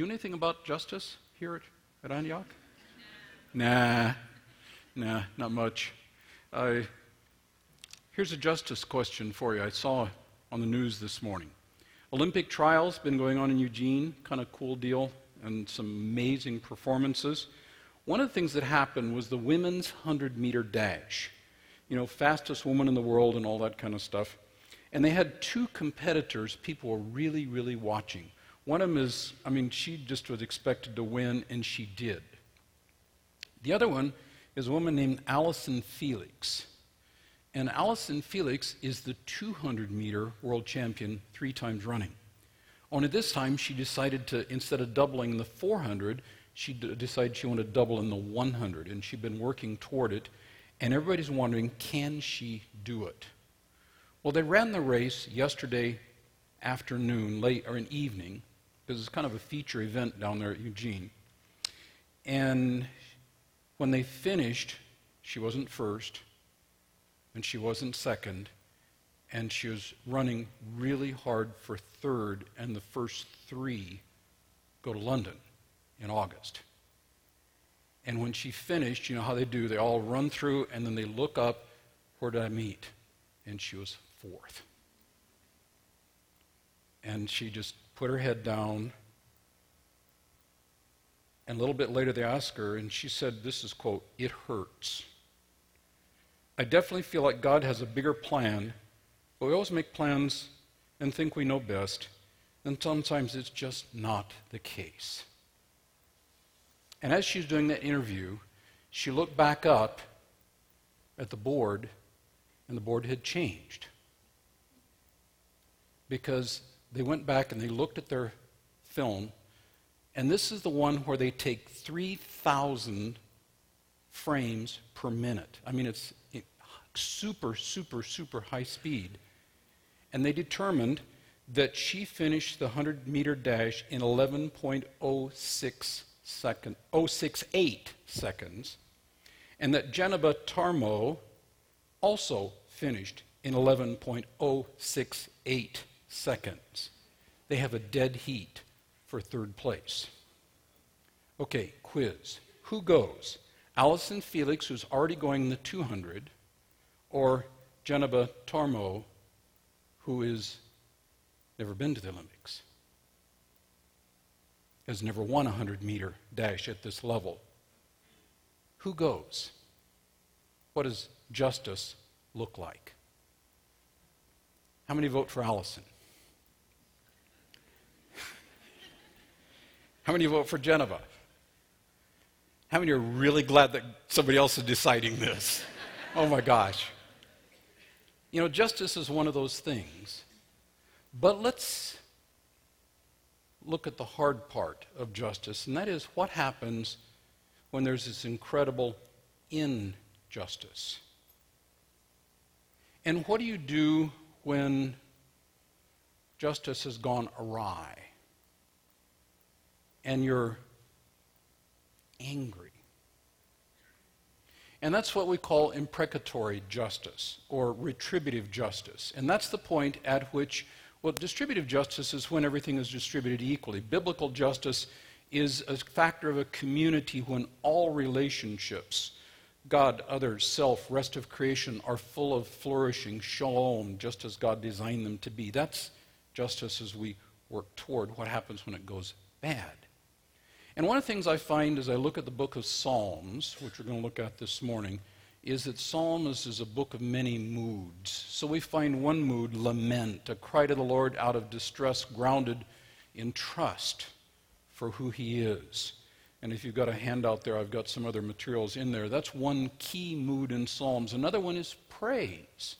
you know anything about justice here at, at Antioch? Nah, nah, not much. Uh, here's a justice question for you. I saw on the news this morning. Olympic trials been going on in Eugene, kind of cool deal, and some amazing performances. One of the things that happened was the women's 100 meter dash. You know, fastest woman in the world and all that kind of stuff. And they had two competitors people were really, really watching. One of them is, I mean, she just was expected to win, and she did. The other one is a woman named Allyson Felix. And Allyson Felix is the 200 meter world champion three times running. Only this time she decided to, instead of doubling the 400, she d- decided she wanted to double in the 100. And she'd been working toward it. And everybody's wondering, can she do it? Well, they ran the race yesterday afternoon, late or in evening, because it's kind of a feature event down there at Eugene. And when they finished, she wasn't first, and she wasn't second, and she was running really hard for third, and the first three go to London in August. And when she finished, you know how they do, they all run through, and then they look up, where did I meet? And she was fourth. And she just put her head down. And a little bit later, they asked her, and she said, This is, quote, it hurts. I definitely feel like God has a bigger plan, but we always make plans and think we know best, and sometimes it's just not the case. And as she was doing that interview, she looked back up at the board, and the board had changed because they went back and they looked at their film, and this is the one where they take 3,000 frames per minute. I mean, it's super, super, super high speed. And they determined that she finished the 100 meter dash in 11.06 second, 068 seconds, and that Jeneba Tarmoh also finished in 11.068 seconds. They have a dead heat for third place. Okay, quiz. Who goes? Allyson Felix, who's already going the 200, or Jeneba Tarmoh, who is never been to the Olympics, has never won a 100 meter dash at this level. Who goes? What does justice look like? How many vote for Allyson? How many vote for Jeneba? How many are really glad that somebody else is deciding this? Oh my gosh. You know, justice is one of those things. But let's look at the hard part of justice, and that is what happens when there's this incredible injustice. And what do you do when justice has gone awry? And you're angry. And that's what we call imprecatory justice or retributive justice. And that's the point at which, well, distributive justice is when everything is distributed equally. Biblical justice is a factor of a community when all relationships, God, others, self, rest of creation, are full of flourishing, shalom, just as God designed them to be. That's justice as we work toward what happens when it goes bad. And one of the things I find as I look at the book of Psalms, which we're going to look at this morning, is that Psalms is a book of many moods. So we find one mood, lament, a cry to the Lord out of distress, grounded in trust for who He is. And if you've got a handout there, I've got some other materials in there. That's one key mood in Psalms. Another one is praise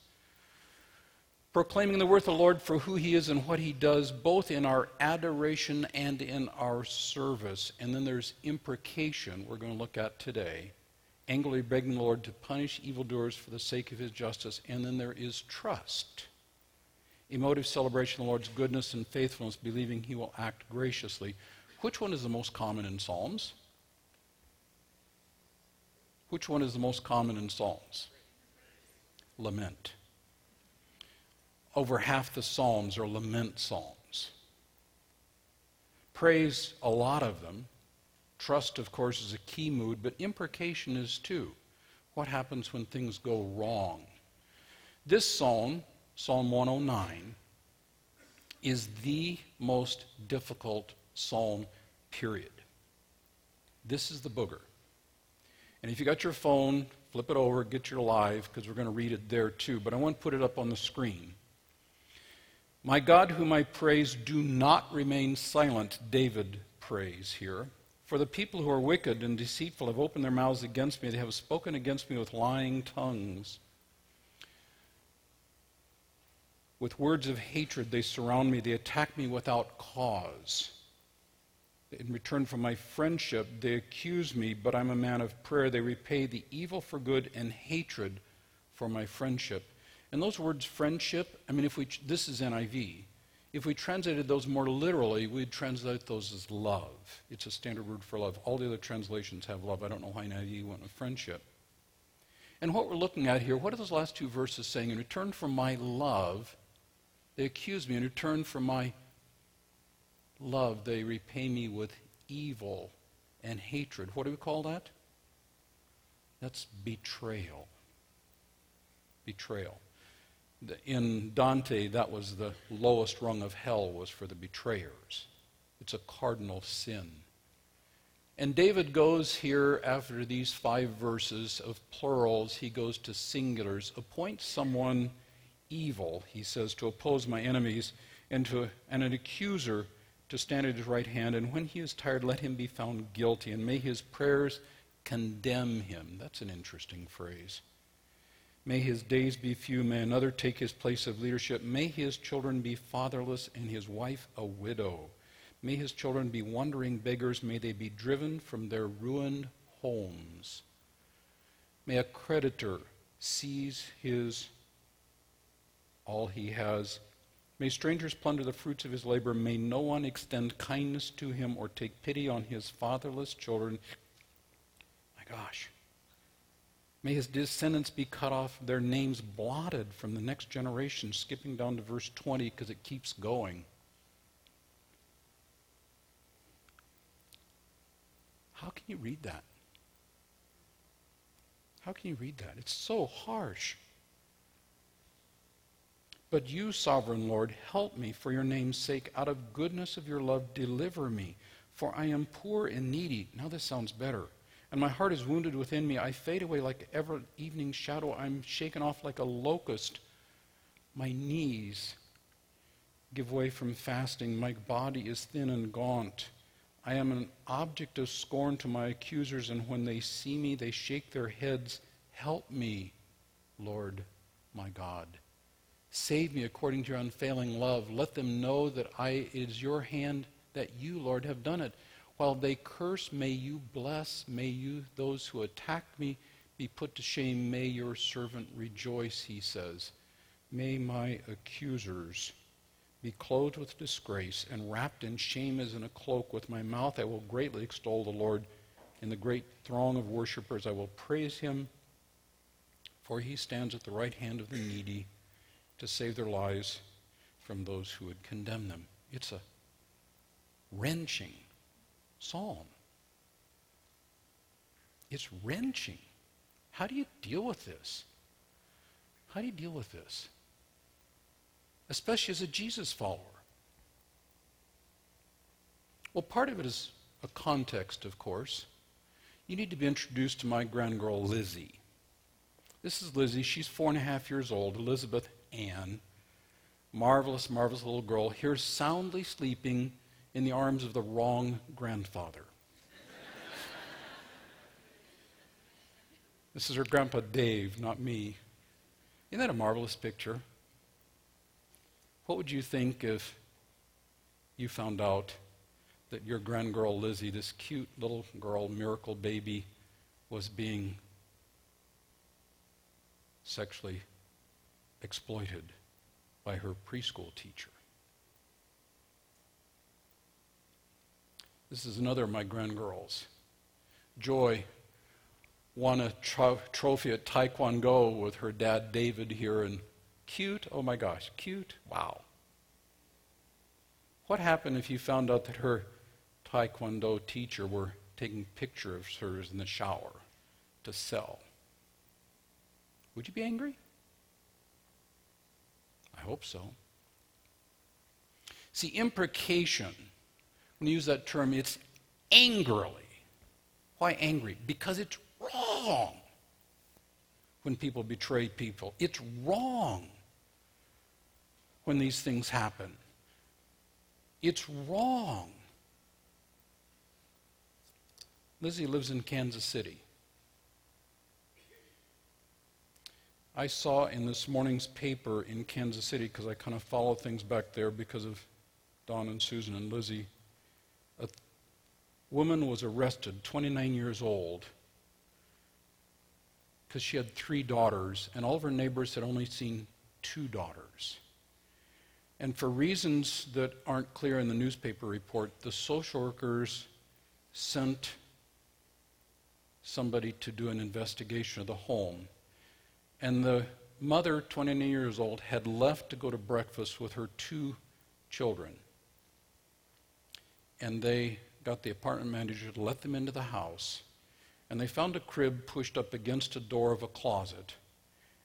proclaiming the worth of the Lord for who he is and what he does, both in our adoration and in our service. And then there's imprecation, we're going to look at today. Angrily begging the Lord to punish evildoers for the sake of his justice. And then there is trust. Emotive celebration of the Lord's goodness and faithfulness, believing he will act graciously. Which one is the most common in Psalms? Which one is the most common in Psalms? Lament over half the Psalms are lament Psalms. Praise, a lot of them. Trust, of course, is a key mood, but imprecation is too. What happens when things go wrong? This psalm, Psalm 109, is the most difficult psalm, period. This is the booger. And if you got your phone, flip it over, get your live, because we're going to read it there too. But I want to put it up on the screen. My God, whom I praise, do not remain silent, David prays here. For the people who are wicked and deceitful have opened their mouths against me. They have spoken against me with lying tongues. With words of hatred, they surround me. They attack me without cause. In return for my friendship, they accuse me, but I'm a man of prayer. They repay the evil for good and hatred for my friendship. And those words, friendship, I mean, if we, this is NIV. If we translated those more literally, we'd translate those as love. It's a standard word for love. All the other translations have love. I don't know why NIV went with friendship. And what we're looking at here, what are those last two verses saying? In return for my love, they accuse me. In return for my love, they repay me with evil and hatred. What do we call that? That's betrayal. Betrayal. In Dante, that was the lowest rung of hell was for the betrayers. It's a cardinal sin. And David goes here after these five verses of plurals, he goes to singulars. Appoint someone evil, he says, to oppose my enemies, and, to, and an accuser to stand at his right hand, and when he is tired, let him be found guilty, and may his prayers condemn him. That's an interesting phrase. May his days be few, may another take his place of leadership. May his children be fatherless, and his wife a widow. May his children be wandering beggars, may they be driven from their ruined homes. May a creditor seize his all he has May strangers plunder the fruits of his labor. May no one extend kindness to him or take pity on his fatherless children. My gosh. May his descendants be cut off, their names blotted from the next generation, skipping down to verse 20 because it keeps going. How can you read that? How can you read that? It's so harsh. But you, sovereign Lord, help me for your name's sake. Out of goodness of your love, deliver me, for I am poor and needy. Now this sounds better. And my heart is wounded within me. I fade away like ever evening shadow. I'm shaken off like a locust. My knees give way from fasting. My body is thin and gaunt. I am an object of scorn to my accusers, and when they see me, they shake their heads. Help me, Lord my God. Save me according to your unfailing love. Let them know that I, it is your hand that you, Lord, have done it. While they curse, may you bless. May you, those who attack me, be put to shame. May your servant rejoice, he says. May my accusers be clothed with disgrace and wrapped in shame as in a cloak. With my mouth I will greatly extol the Lord. In the great throng of worshippers I will praise him, for he stands at the right hand of the needy to save their lives from those who would condemn them. It's a wrenching psalm. It's wrenching. How do you deal with this? How do you deal with this? Especially as a Jesus follower. Well, part of it is a context, of course. You need to be introduced to my grandgirl, Lizzie. This is Lizzie. She's four and a half years old. Elizabeth Anne, marvelous, marvelous little girl, here soundly sleeping in the arms of the wrong grandfather. this is her grandpa Dave, not me. Isn't that a marvelous picture? What would you think if you found out that your grandgirl Lizzie, this cute little girl, miracle baby, was being sexually exploited by her preschool teacher. This is another of my grandgirls. Joy won a tro- trophy at Taekwondo with her dad David here, and cute, oh my gosh, cute, wow. What happened if you found out that her Taekwondo teacher were taking pictures of hers in the shower to sell. Would you be angry? I hope so. See, imprecation, when you use that term, it's angrily. Why angry? Because it's wrong when people betray people. It's wrong when these things happen. It's wrong. Lizzie lives in Kansas City. I saw in this morning's paper in Kansas City, because I kind of follow things back there because of Don and Susan and Lizzie, a woman was arrested, 29 years old, because she had three daughters, and all of her neighbors had only seen two daughters. And for reasons that aren't clear in the newspaper report, the social workers sent somebody to do an investigation of the home. And the mother, 29 years old, had left to go to breakfast with her two children. And they got the apartment manager to let them into the house. And they found a crib pushed up against a door of a closet.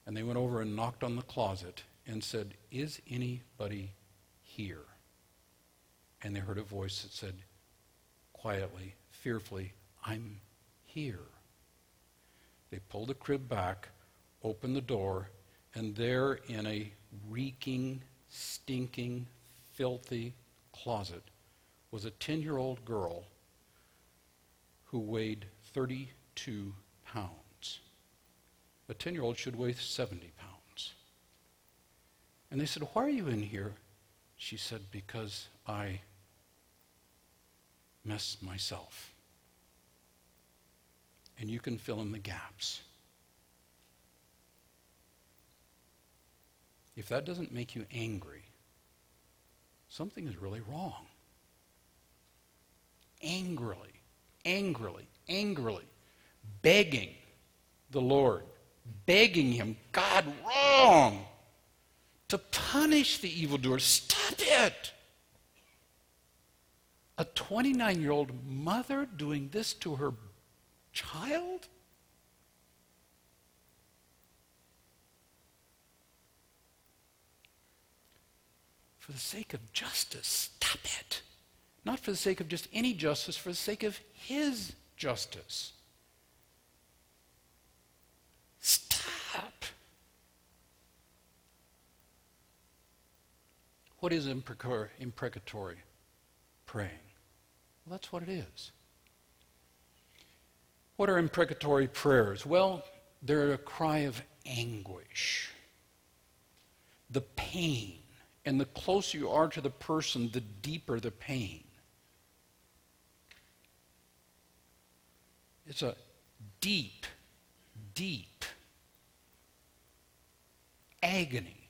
And they went over and knocked on the closet and said, Is anybody here? And they heard a voice that said, quietly, fearfully, I'm here. They pulled the crib back, opened the door, and there in a reeking, stinking, filthy closet was a 10 year old girl who weighed 32 pounds. A 10 year old should weigh 70 pounds. And they said, Why are you in here? She said, Because I mess myself. And you can fill in the gaps. If that doesn't make you angry, something is really wrong. Angrily, angrily, angrily, begging the Lord, begging Him, God, wrong to punish the evildoer. Stop it! A 29 year old mother doing this to her child? For the sake of justice, stop it. Not for the sake of just any justice, for the sake of His justice. Stop. What is imprecatory praying? Well, that's what it is. What are imprecatory prayers? Well, they're a cry of anguish, the pain. And the closer you are to the person, the deeper the pain. It's a deep, deep agony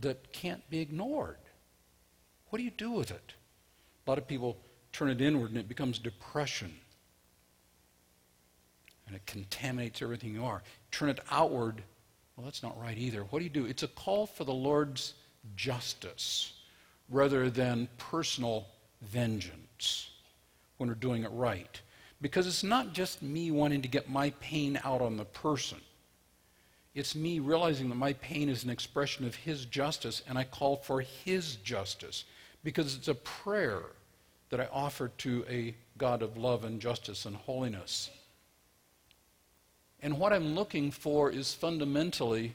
that can't be ignored. What do you do with it? A lot of people turn it inward and it becomes depression. And it contaminates everything you are. Turn it outward, well, that's not right either. What do you do? It's a call for the Lord's justice rather than personal vengeance when we're doing it right. Because it's not just me wanting to get my pain out on the person. It's me realizing that my pain is an expression of His justice, and I call for His justice because it's a prayer that I offer to a God of love and justice and holiness. And what I'm looking for is fundamentally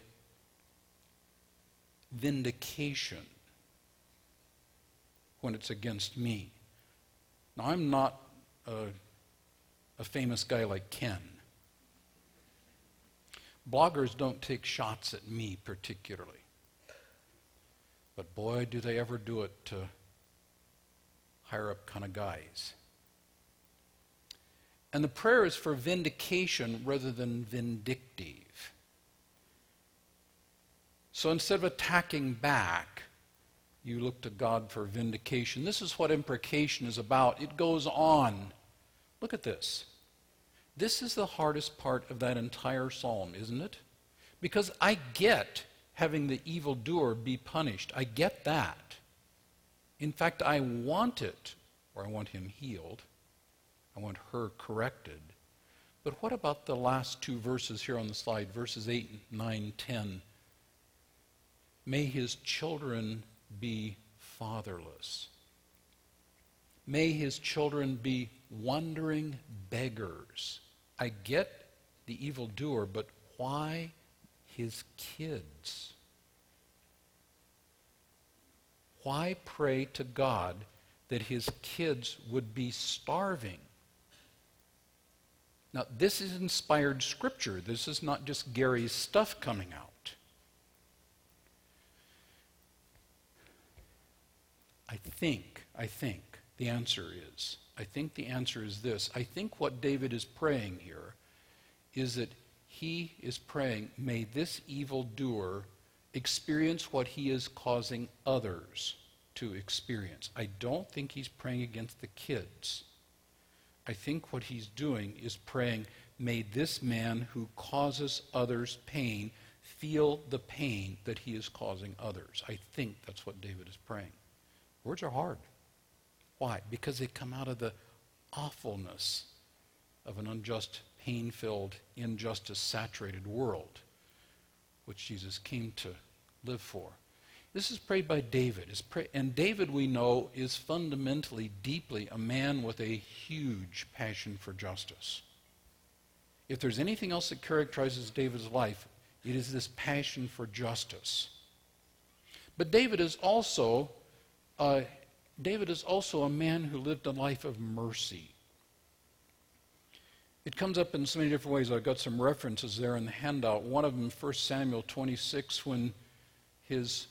vindication when it's against me. Now, I'm not a, a famous guy like Ken. Bloggers don't take shots at me particularly. But boy, do they ever do it to higher up kind of guys. And the prayer is for vindication rather than vindictive. So instead of attacking back, you look to God for vindication. This is what imprecation is about. It goes on. Look at this. This is the hardest part of that entire psalm, isn't it? Because I get having the evildoer be punished. I get that. In fact, I want it, or I want him healed. I want her corrected. But what about the last two verses here on the slide, verses 8, 9, 10? May his children be fatherless. May his children be wandering beggars. I get the evildoer, but why his kids? Why pray to God that his kids would be starving? Now, this is inspired scripture. This is not just Gary's stuff coming out. I think, I think the answer is, I think the answer is this. I think what David is praying here is that he is praying, may this evildoer experience what he is causing others to experience. I don't think he's praying against the kids. I think what he's doing is praying, may this man who causes others pain feel the pain that he is causing others. I think that's what David is praying. Words are hard. Why? Because they come out of the awfulness of an unjust, pain filled, injustice saturated world, which Jesus came to live for. This is prayed by David. and David, we know, is fundamentally, deeply a man with a huge passion for justice. If there's anything else that characterizes David's life, it is this passion for justice. But David is also uh, David is also a man who lived a life of mercy. It comes up in so many different ways. I've got some references there in the handout. One of them, 1 Samuel 26, when his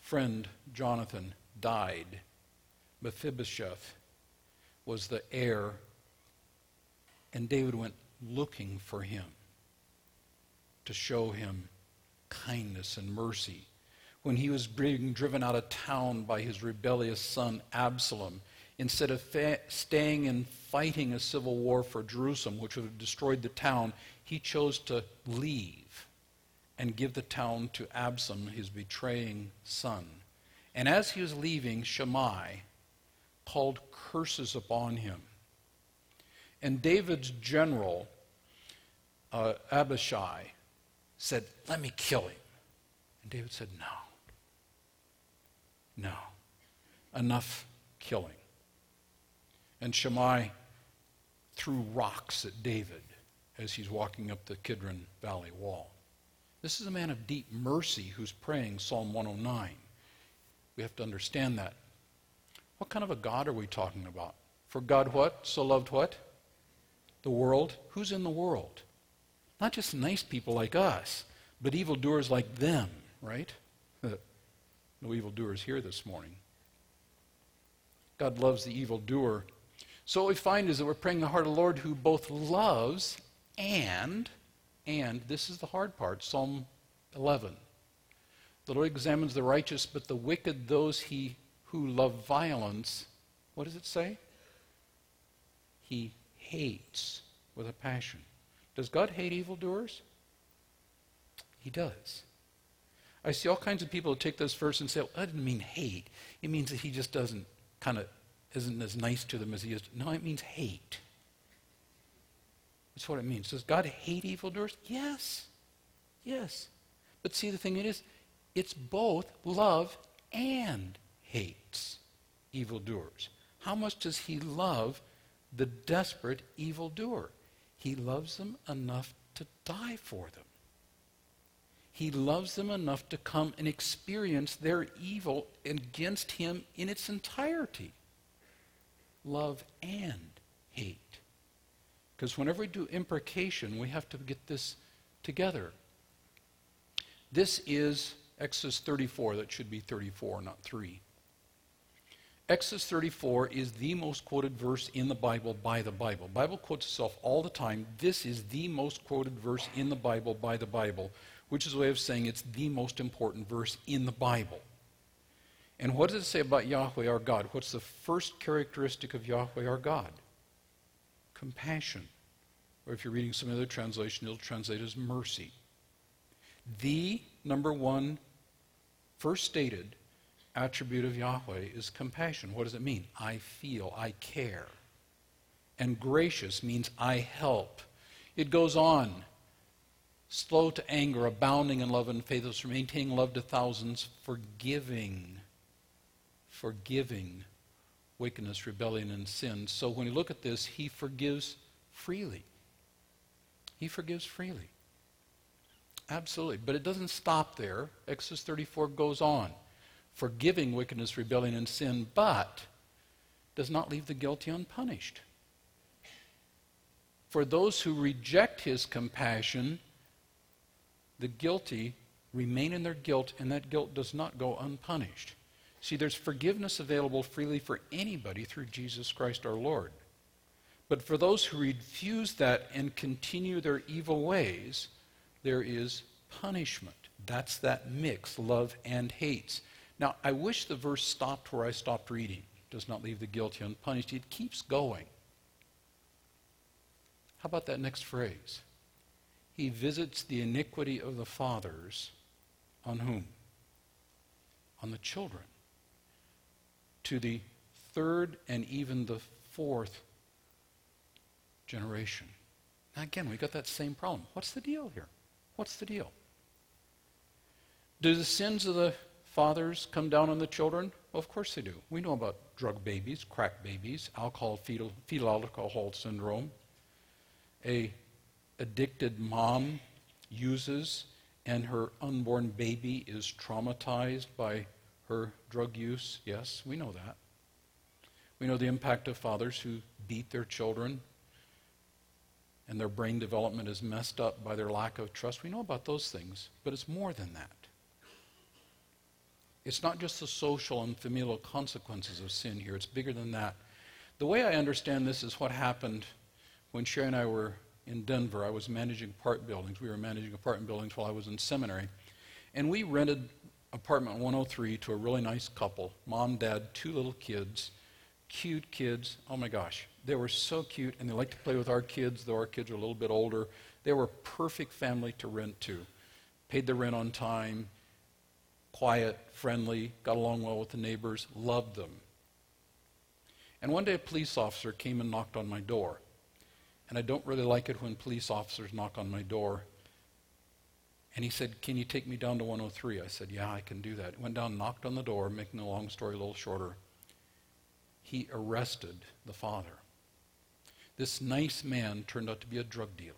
friend Jonathan died. Mephibosheth was the heir, and David went looking for him to show him kindness and mercy when he was being driven out of town by his rebellious son Absalom. Instead of fa- staying and fighting a civil war for Jerusalem, which would have destroyed the town, he chose to leave and give the town to Absalom, his betraying son. And as he was leaving, Shimei called curses upon him. And David's general, uh, Abishai, said, Let me kill him. And David said, No. No. Enough killing. And Shimei threw rocks at David as he's walking up the Kidron Valley wall. This is a man of deep mercy who's praying Psalm 109. We have to understand that. What kind of a God are we talking about? For God what? So loved what? The world. Who's in the world? Not just nice people like us, but evildoers like them, right? No evildoers here this morning. God loves the evildoer. So what we find is that we're praying the heart of the Lord who both loves and, and this is the hard part, Psalm 11. The Lord examines the righteous, but the wicked, those he who love violence, what does it say? He hates with a passion. Does God hate evildoers? He does. I see all kinds of people take this verse and say, well, that didn't mean hate. It means that he just doesn't kind of isn't as nice to them as he is. No, it means hate. That's what it means. Does God hate evildoers? Yes. Yes. But see, the thing is, it's both love and hates evildoers. How much does he love the desperate evildoer? He loves them enough to die for them. He loves them enough to come and experience their evil against him in its entirety. Love and hate. Because whenever we do imprecation, we have to get this together. This is Exodus 34. That should be 34, not 3. Exodus 34 is the most quoted verse in the Bible by the Bible. Bible quotes itself all the time. This is the most quoted verse in the Bible by the Bible which is a way of saying it's the most important verse in the Bible. And what does it say about Yahweh our God? What's the first characteristic of Yahweh our God? Compassion. Or if you're reading some other translation, it'll translate as mercy. The number one, first stated, attribute of Yahweh is compassion. What does it mean? I feel, I care. And gracious means I help. It goes on. Slow to anger, abounding in love and faithfulness, maintaining love to thousands, forgiving. Forgiving wickedness, rebellion, and sin. So when you look at this, he forgives freely. He forgives freely. Absolutely. But it doesn't stop there. Exodus 34 goes on. Forgiving wickedness, rebellion, and sin, but does not leave the guilty unpunished. For those who reject his compassion, the guilty remain in their guilt, and that guilt does not go unpunished. See, there's forgiveness available freely for anybody through Jesus Christ our Lord. But for those who refuse that and continue their evil ways, there is punishment. That's that mix, love and hates. Now, I wish the verse stopped where I stopped reading. It Does not leave the guilty unpunished. It keeps going. How about that next phrase? He visits the iniquity of the fathers on whom? On the children. To the third and even the fourth generation. Now, again, we got that same problem. What's the deal here? What's the deal? Do the sins of the fathers come down on the children? Well, of course they do. We know about drug babies, crack babies, alcohol fetal, fetal alcohol syndrome. A addicted mom uses and her unborn baby is traumatized by her drug use. Yes, we know that. We know the impact of fathers who beat their children and their brain development is messed up by their lack of trust. We know about those things, but it's more than that. It's not just the social and familial consequences of sin here, it's bigger than that. The way I understand this is what happened when Sherry and I were in Denver. I was managing apartment buildings. We were managing apartment buildings while I was in seminary. And we rented apartment 103 to a really nice couple mom, dad, two little kids, cute kids. Oh my gosh. They were so cute, and they liked to play with our kids, though our kids are a little bit older. They were a perfect family to rent to. Paid the rent on time, quiet, friendly, got along well with the neighbors, loved them. And one day a police officer came and knocked on my door. And I don't really like it when police officers knock on my door. And he said, Can you take me down to 103? I said, Yeah, I can do that. Went down, knocked on the door, making the long story a little shorter. He arrested the father. This nice man turned out to be a drug dealer.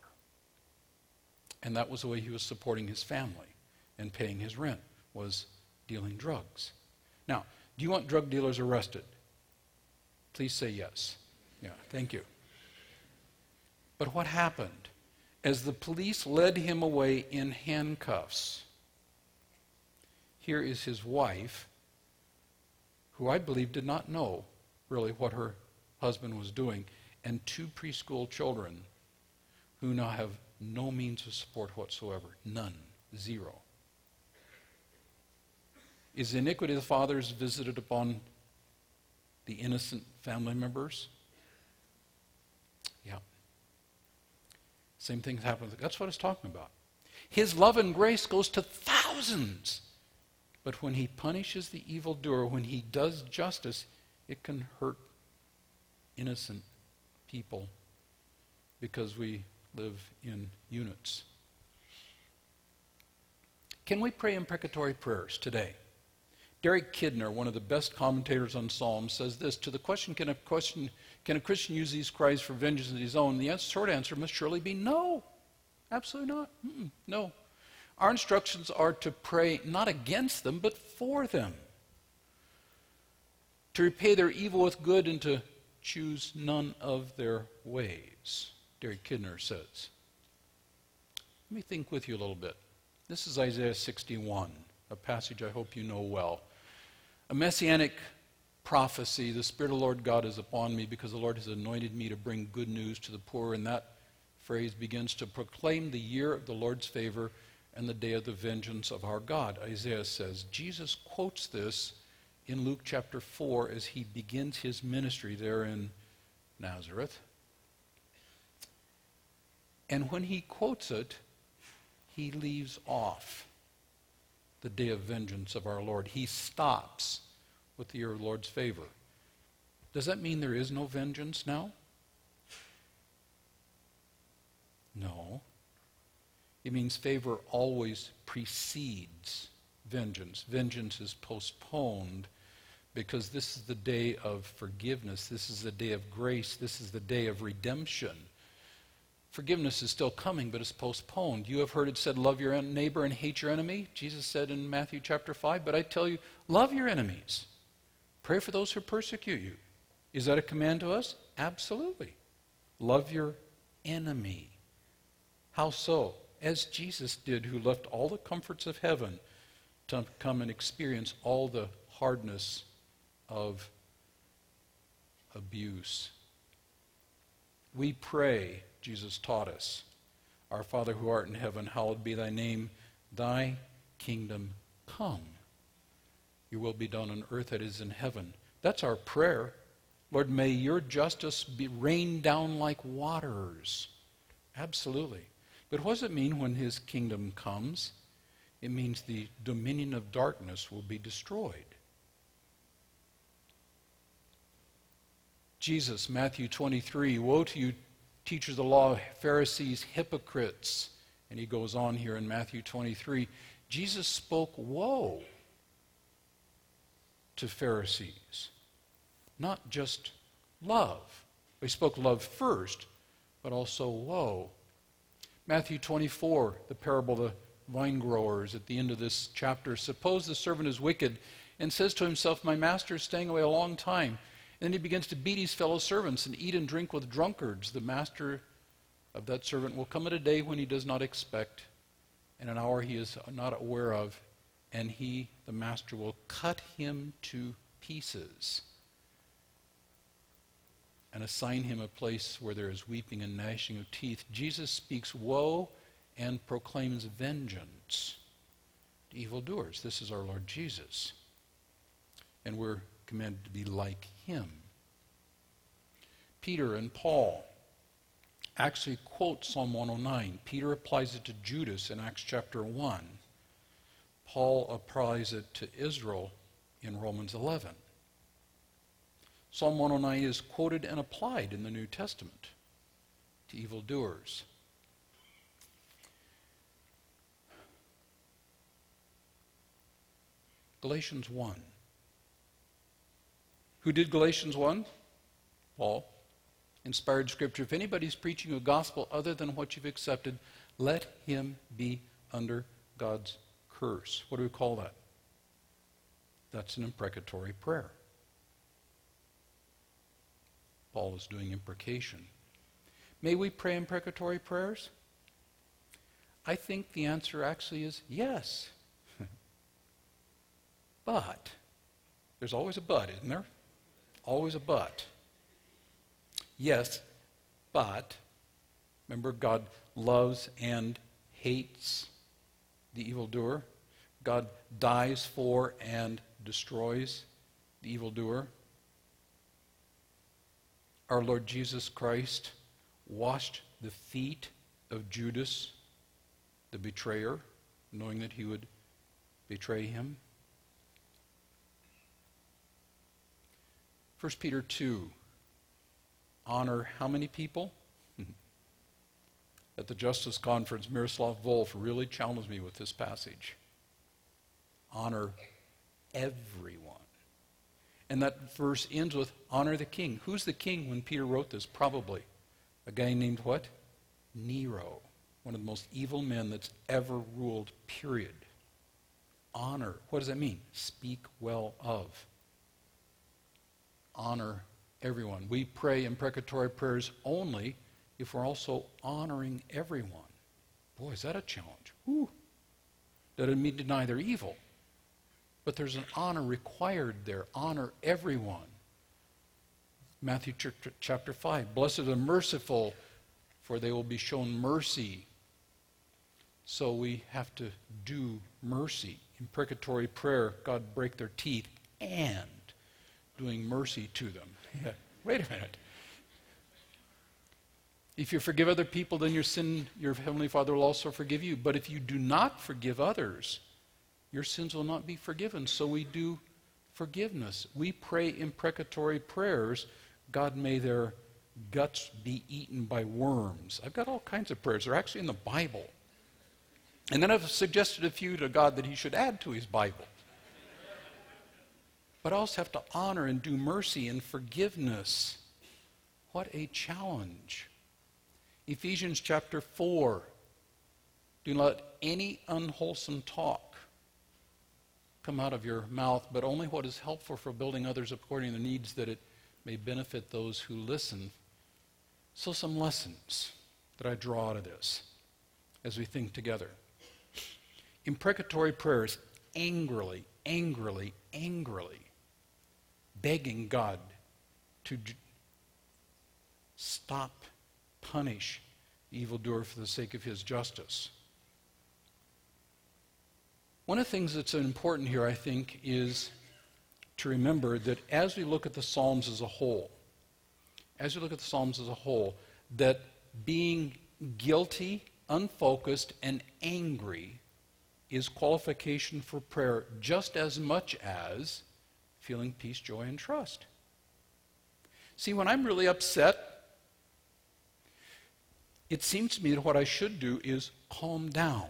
And that was the way he was supporting his family and paying his rent, was dealing drugs. Now, do you want drug dealers arrested? Please say yes. Yeah, thank you. But what happened? As the police led him away in handcuffs, here is his wife, who I believe did not know really what her husband was doing and two preschool children who now have no means of support whatsoever. None. Zero. Is the iniquity of the fathers visited upon the innocent family members? Yeah. Same thing happens. That's what it's talking about. His love and grace goes to thousands. But when he punishes the evildoer, when he does justice, it can hurt innocent people because we live in units. Can we pray imprecatory prayers today? Derek Kidner, one of the best commentators on Psalms, says this To the question can, a question, can a Christian use these cries for vengeance of his own? The answer, short answer must surely be no. Absolutely not. Mm-mm, no. Our instructions are to pray not against them, but for them. To repay their evil with good and to choose none of their ways, Derek Kidner says. Let me think with you a little bit. This is Isaiah 61, a passage I hope you know well. A messianic prophecy the Spirit of the Lord God is upon me because the Lord has anointed me to bring good news to the poor. And that phrase begins to proclaim the year of the Lord's favor and the day of the vengeance of our God, Isaiah says. Jesus quotes this in Luke chapter 4 as he begins his ministry there in Nazareth. And when he quotes it, he leaves off. The day of vengeance of our Lord. He stops with of Lord's favor. Does that mean there is no vengeance now? No. It means favor always precedes vengeance. Vengeance is postponed because this is the day of forgiveness. This is the day of grace. This is the day of redemption. Forgiveness is still coming, but it's postponed. You have heard it said, Love your neighbor and hate your enemy. Jesus said in Matthew chapter 5, but I tell you, love your enemies. Pray for those who persecute you. Is that a command to us? Absolutely. Love your enemy. How so? As Jesus did, who left all the comforts of heaven to come and experience all the hardness of abuse. We pray, Jesus taught us, Our Father who art in heaven, hallowed be thy name. Thy kingdom come. Your will be done on earth as it is in heaven. That's our prayer. Lord, may your justice be rained down like waters. Absolutely. But what does it mean when his kingdom comes? It means the dominion of darkness will be destroyed. Jesus, Matthew 23, Woe to you, teachers of the law, Pharisees, hypocrites. And he goes on here in Matthew 23. Jesus spoke woe to Pharisees, not just love. He spoke love first, but also woe. Matthew 24, the parable of the vine growers at the end of this chapter. Suppose the servant is wicked and says to himself, My master is staying away a long time. Then he begins to beat his fellow servants and eat and drink with drunkards. The master of that servant will come at a day when he does not expect, and an hour he is not aware of, and he, the master, will cut him to pieces and assign him a place where there is weeping and gnashing of teeth. Jesus speaks woe and proclaims vengeance to evildoers. This is our Lord Jesus. And we're commanded to be like him. Peter and Paul actually quote Psalm 109. Peter applies it to Judas in Acts chapter 1. Paul applies it to Israel in Romans 11. Psalm 109 is quoted and applied in the New Testament to evildoers. Galatians 1. Who did Galatians 1? Paul. Inspired scripture. If anybody's preaching a gospel other than what you've accepted, let him be under God's curse. What do we call that? That's an imprecatory prayer. Paul is doing imprecation. May we pray imprecatory prayers? I think the answer actually is yes. but, there's always a but, isn't there? Always a but. Yes, but, remember, God loves and hates the evildoer. God dies for and destroys the evildoer. Our Lord Jesus Christ washed the feet of Judas, the betrayer, knowing that he would betray him. 1 Peter 2 honor how many people? At the Justice Conference, Miroslav Volf really challenged me with this passage. Honor everyone. And that verse ends with honor the king. Who's the king when Peter wrote this? Probably a guy named what? Nero, one of the most evil men that's ever ruled, period. Honor. What does that mean? Speak well of honor everyone. We pray imprecatory prayers only if we're also honoring everyone. Boy, is that a challenge. Whew. That doesn't mean deny their evil. But there's an honor required there. Honor everyone. Matthew chapter 5. Blessed are the merciful, for they will be shown mercy. So we have to do mercy. Imprecatory prayer, God break their teeth, and doing mercy to them. Wait a minute. If you forgive other people, then your sin, your Heavenly Father will also forgive you. But if you do not forgive others, your sins will not be forgiven. So we do forgiveness. We pray imprecatory prayers. God, may their guts be eaten by worms. I've got all kinds of prayers. They're actually in the Bible. And then I've suggested a few to God that he should add to his Bible. But also have to honor and do mercy and forgiveness. What a challenge. Ephesians chapter 4. Do not let any unwholesome talk come out of your mouth, but only what is helpful for building others according to the needs that it may benefit those who listen. So, some lessons that I draw out of this as we think together. Imprecatory prayers, angrily, angrily, angrily, begging God to stop, punish the evildoer for the sake of his justice. One of the things that's important here, I think, is to remember that as we look at the Psalms as a whole, as we look at the Psalms as a whole, that being guilty, unfocused, and angry is qualification for prayer just as much as feeling peace, joy, and trust. See, when I'm really upset, it seems to me that what I should do is calm down,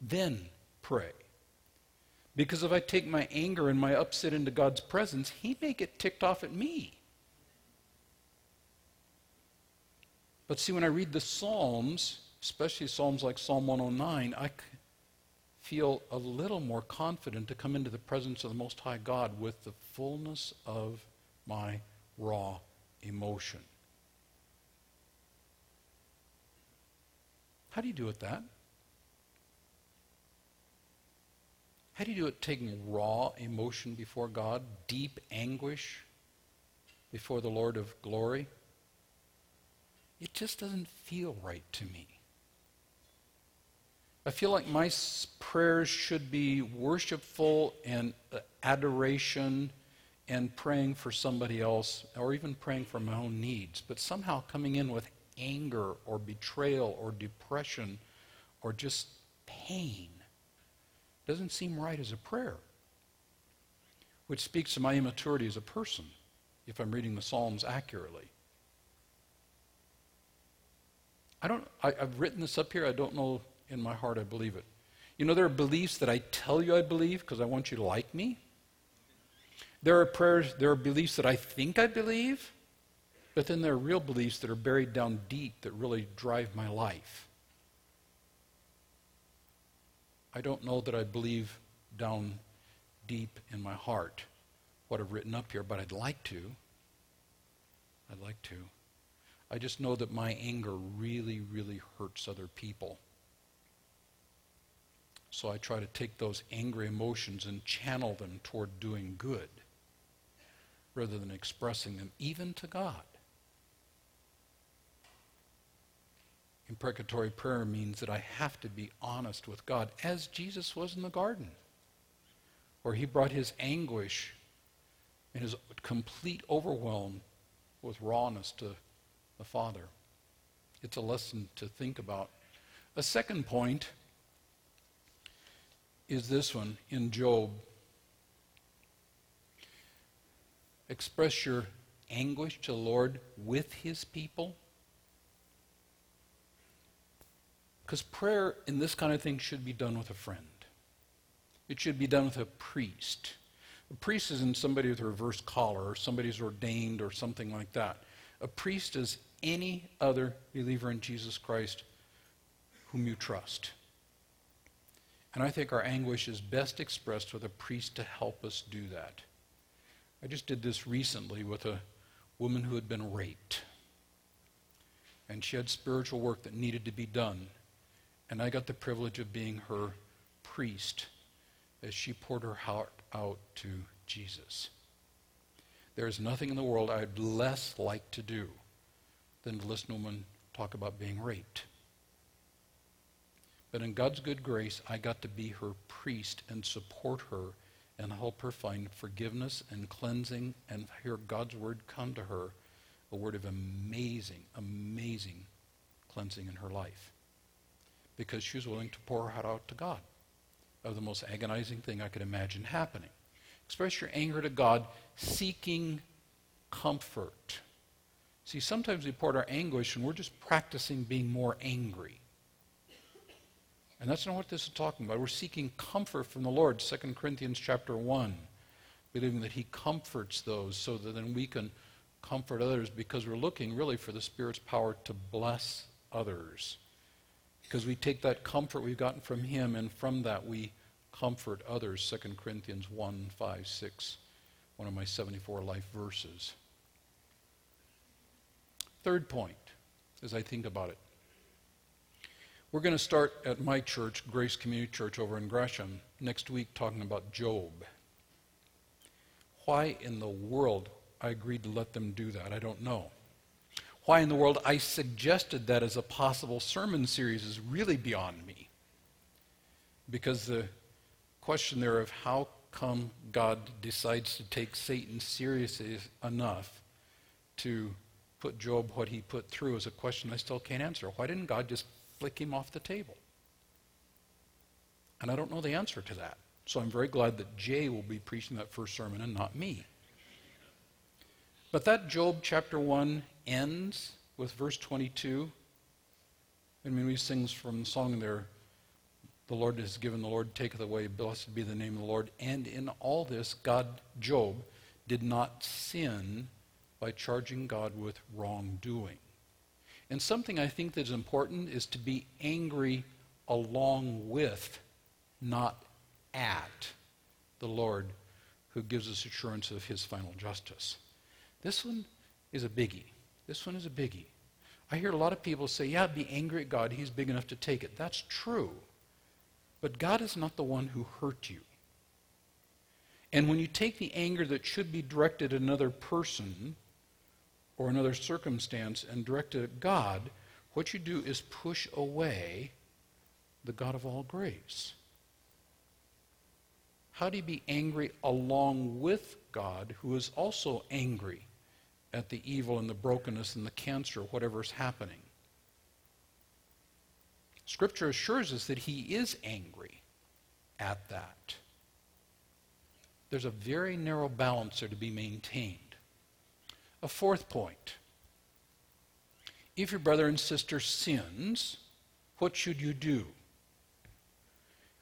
then pray. Because if I take my anger and my upset into God's presence, He may get ticked off at me. But see, when I read the Psalms, especially Psalms like Psalm 109, I feel a little more confident to come into the presence of the Most High God with the fullness of my raw emotion. How do you do it that? How do you do it taking raw emotion before God, deep anguish before the Lord of glory? It just doesn't feel right to me. I feel like my prayers should be worshipful and uh, adoration and praying for somebody else or even praying for my own needs, but somehow coming in with anger or betrayal or depression or just pain doesn't seem right as a prayer, which speaks to my immaturity as a person if I'm reading the Psalms accurately. I don't, I, I've written this up here. I don't know in my heart I believe it. You know, there are beliefs that I tell you I believe because I want you to like me. There are prayers, there are beliefs that I think I believe, but then there are real beliefs that are buried down deep that really drive my life. I don't know that I believe down deep in my heart what I've written up here, but I'd like to. I'd like to. I just know that my anger really, really hurts other people. So I try to take those angry emotions and channel them toward doing good rather than expressing them even to God. Imprecatory prayer means that I have to be honest with God, as Jesus was in the garden, where he brought his anguish and his complete overwhelm with rawness to the Father. It's a lesson to think about. A second point is this one in Job. Express your anguish to the Lord with his people. Because prayer in this kind of thing should be done with a friend. It should be done with a priest. A priest isn't somebody with a reverse collar or somebody who's ordained or something like that. A priest is any other believer in Jesus Christ whom you trust. And I think our anguish is best expressed with a priest to help us do that. I just did this recently with a woman who had been raped. And she had spiritual work that needed to be done. And I got the privilege of being her priest as she poured her heart out to Jesus. There is nothing in the world I'd less like to do than to listen to a woman talk about being raped. But in God's good grace, I got to be her priest and support her and help her find forgiveness and cleansing and hear God's word come to her, a word of amazing, amazing cleansing in her life. Because she was willing to pour her heart out to God of the most agonizing thing I could imagine happening. Express your anger to God, seeking comfort. See, sometimes we pour our anguish and we're just practicing being more angry. And that's not what this is talking about. We're seeking comfort from the Lord, 2 Corinthians chapter 1, believing that he comforts those so that then we can comfort others because we're looking really for the Spirit's power to bless others. Because we take that comfort we've gotten from him and from that we comfort others. 2 Corinthians 1, 5, 6, one of my 74 life verses. Third point, as I think about it. We're going to start at my church, Grace Community Church over in Gresham, next week talking about Job. Why in the world I agreed to let them do that, I don't know. Why in the world I suggested that as a possible sermon series is really beyond me. Because the question there of how come God decides to take Satan seriously enough to put Job what he put through is a question I still can't answer. Why didn't God just flick him off the table? And I don't know the answer to that. So I'm very glad that Jay will be preaching that first sermon and not me. But that Job chapter 1 ends with verse 22. I mean, we sings from the song there, the Lord has given, the Lord taketh away, blessed be the name of the Lord. And in all this, God, Job, did not sin by charging God with wrongdoing. And something I think that is important is to be angry along with, not at, the Lord who gives us assurance of his final justice. This one is a biggie. This one is a biggie. I hear a lot of people say, yeah, be angry at God. He's big enough to take it. That's true. But God is not the one who hurt you. And when you take the anger that should be directed at another person or another circumstance and direct at God, what you do is push away the God of all grace. How do you be angry along with God, who is also angry at the evil and the brokenness and the cancer, whatever is happening? Scripture assures us that he is angry at that. There's a very narrow balance there to be maintained. A fourth point. If your brother and sister sins, what should you do?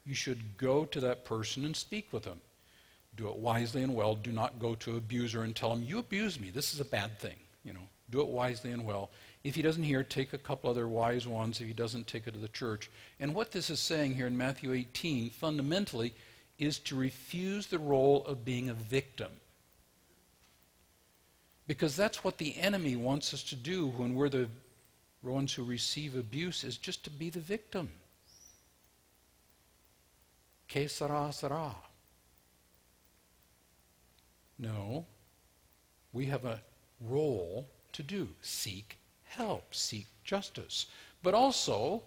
you should go to that person and speak with them. Do it wisely and well. Do not go to abuser and tell him, You abused me. This is a bad thing. You know, do it wisely and well. If he doesn't hear, take a couple other wise ones. If he doesn't, take it to the church. And what this is saying here in Matthew 18 fundamentally is to refuse the role of being a victim. Because that's what the enemy wants us to do when we're the ones who receive abuse, is just to be the victim. Que sera, sera. No, we have a role to do. Seek help, seek justice. But also,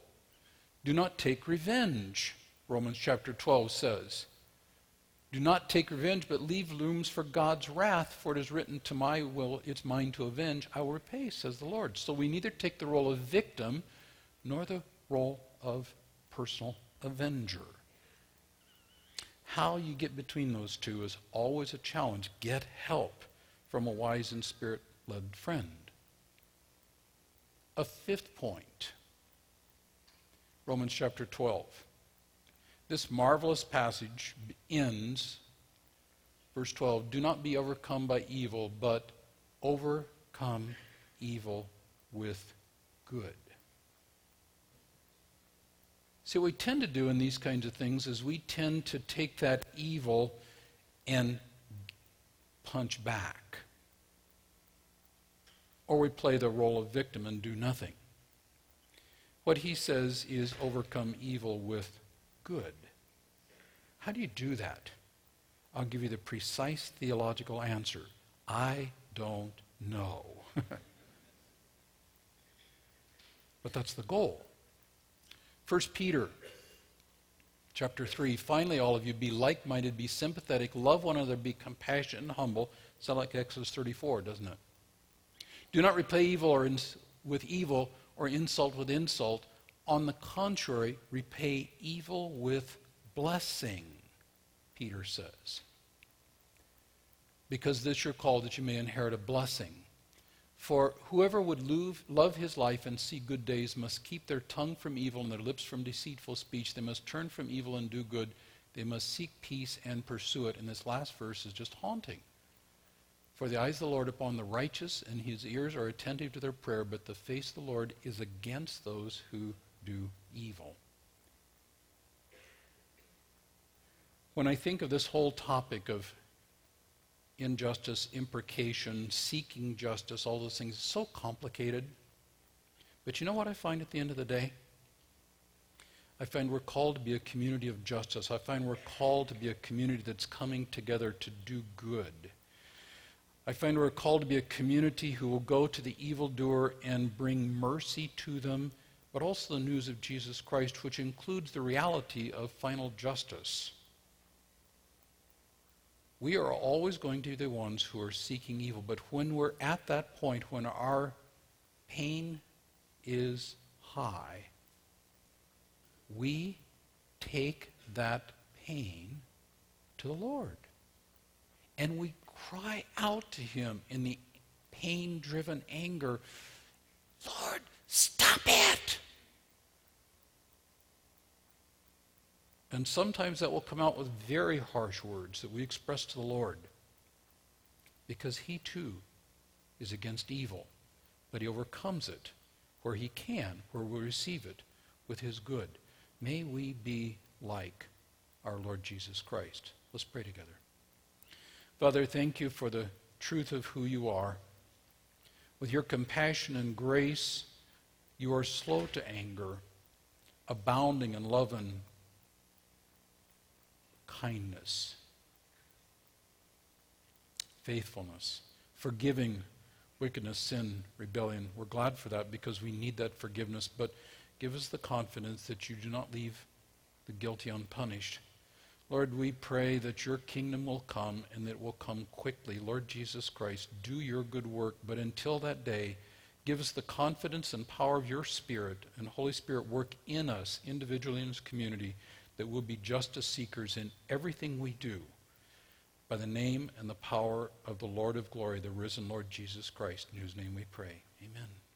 do not take revenge, Romans chapter 12 says. Do not take revenge, but leave rooms for God's wrath, for it is written, To my will it's mine to avenge, I will repay, says the Lord. So we neither take the role of victim nor the role of personal avenger. How you get between those two is always a challenge. Get help from a wise and spirit led friend. A fifth point Romans chapter 12. This marvelous passage ends, verse 12 Do not be overcome by evil, but overcome evil with good. See, what we tend to do in these kinds of things is we tend to take that evil and punch back. Or we play the role of victim and do nothing. What he says is overcome evil with good. How do you do that? I'll give you the precise theological answer. I don't know. but that's the goal. 1 Peter chapter 3 finally all of you be like-minded be sympathetic love one another be compassionate and humble sound like exodus 34 doesn't it do not repay evil or ins- with evil or insult with insult on the contrary repay evil with blessing, Peter says. Because this you're called that you may inherit a blessing. For whoever would love his life and see good days must keep their tongue from evil and their lips from deceitful speech. They must turn from evil and do good. They must seek peace and pursue it. And this last verse is just haunting. For the eyes of the Lord upon the righteous, and his ears are attentive to their prayer, but the face of the Lord is against those who do evil. When I think of this whole topic of injustice, imprecation, seeking justice, all those things. It's so complicated. But you know what I find at the end of the day? I find we're called to be a community of justice. I find we're called to be a community that's coming together to do good. I find we're called to be a community who will go to the evildoer and bring mercy to them, but also the news of Jesus Christ, which includes the reality of final justice. We are always going to be the ones who are seeking evil. But when we're at that point, when our pain is high, we take that pain to the Lord. And we cry out to Him in the pain driven anger Lord, it! And sometimes that will come out with very harsh words that we express to the Lord. Because he too is against evil. But he overcomes it where he can, where we receive it with his good. May we be like our Lord Jesus Christ. Let's pray together. Father, thank you for the truth of who you are. With your compassion and grace, you are slow to anger, abounding in love and kindness, faithfulness, forgiving wickedness, sin, rebellion. We're glad for that because we need that forgiveness, but give us the confidence that you do not leave the guilty unpunished. Lord, we pray that your kingdom will come and that it will come quickly. Lord Jesus Christ, do your good work, but until that day, give us the confidence and power of your Spirit and Holy Spirit work in us individually in this community that we'll be justice seekers in everything we do by the name and the power of the Lord of glory, the risen Lord Jesus Christ, in whose name we pray. Amen.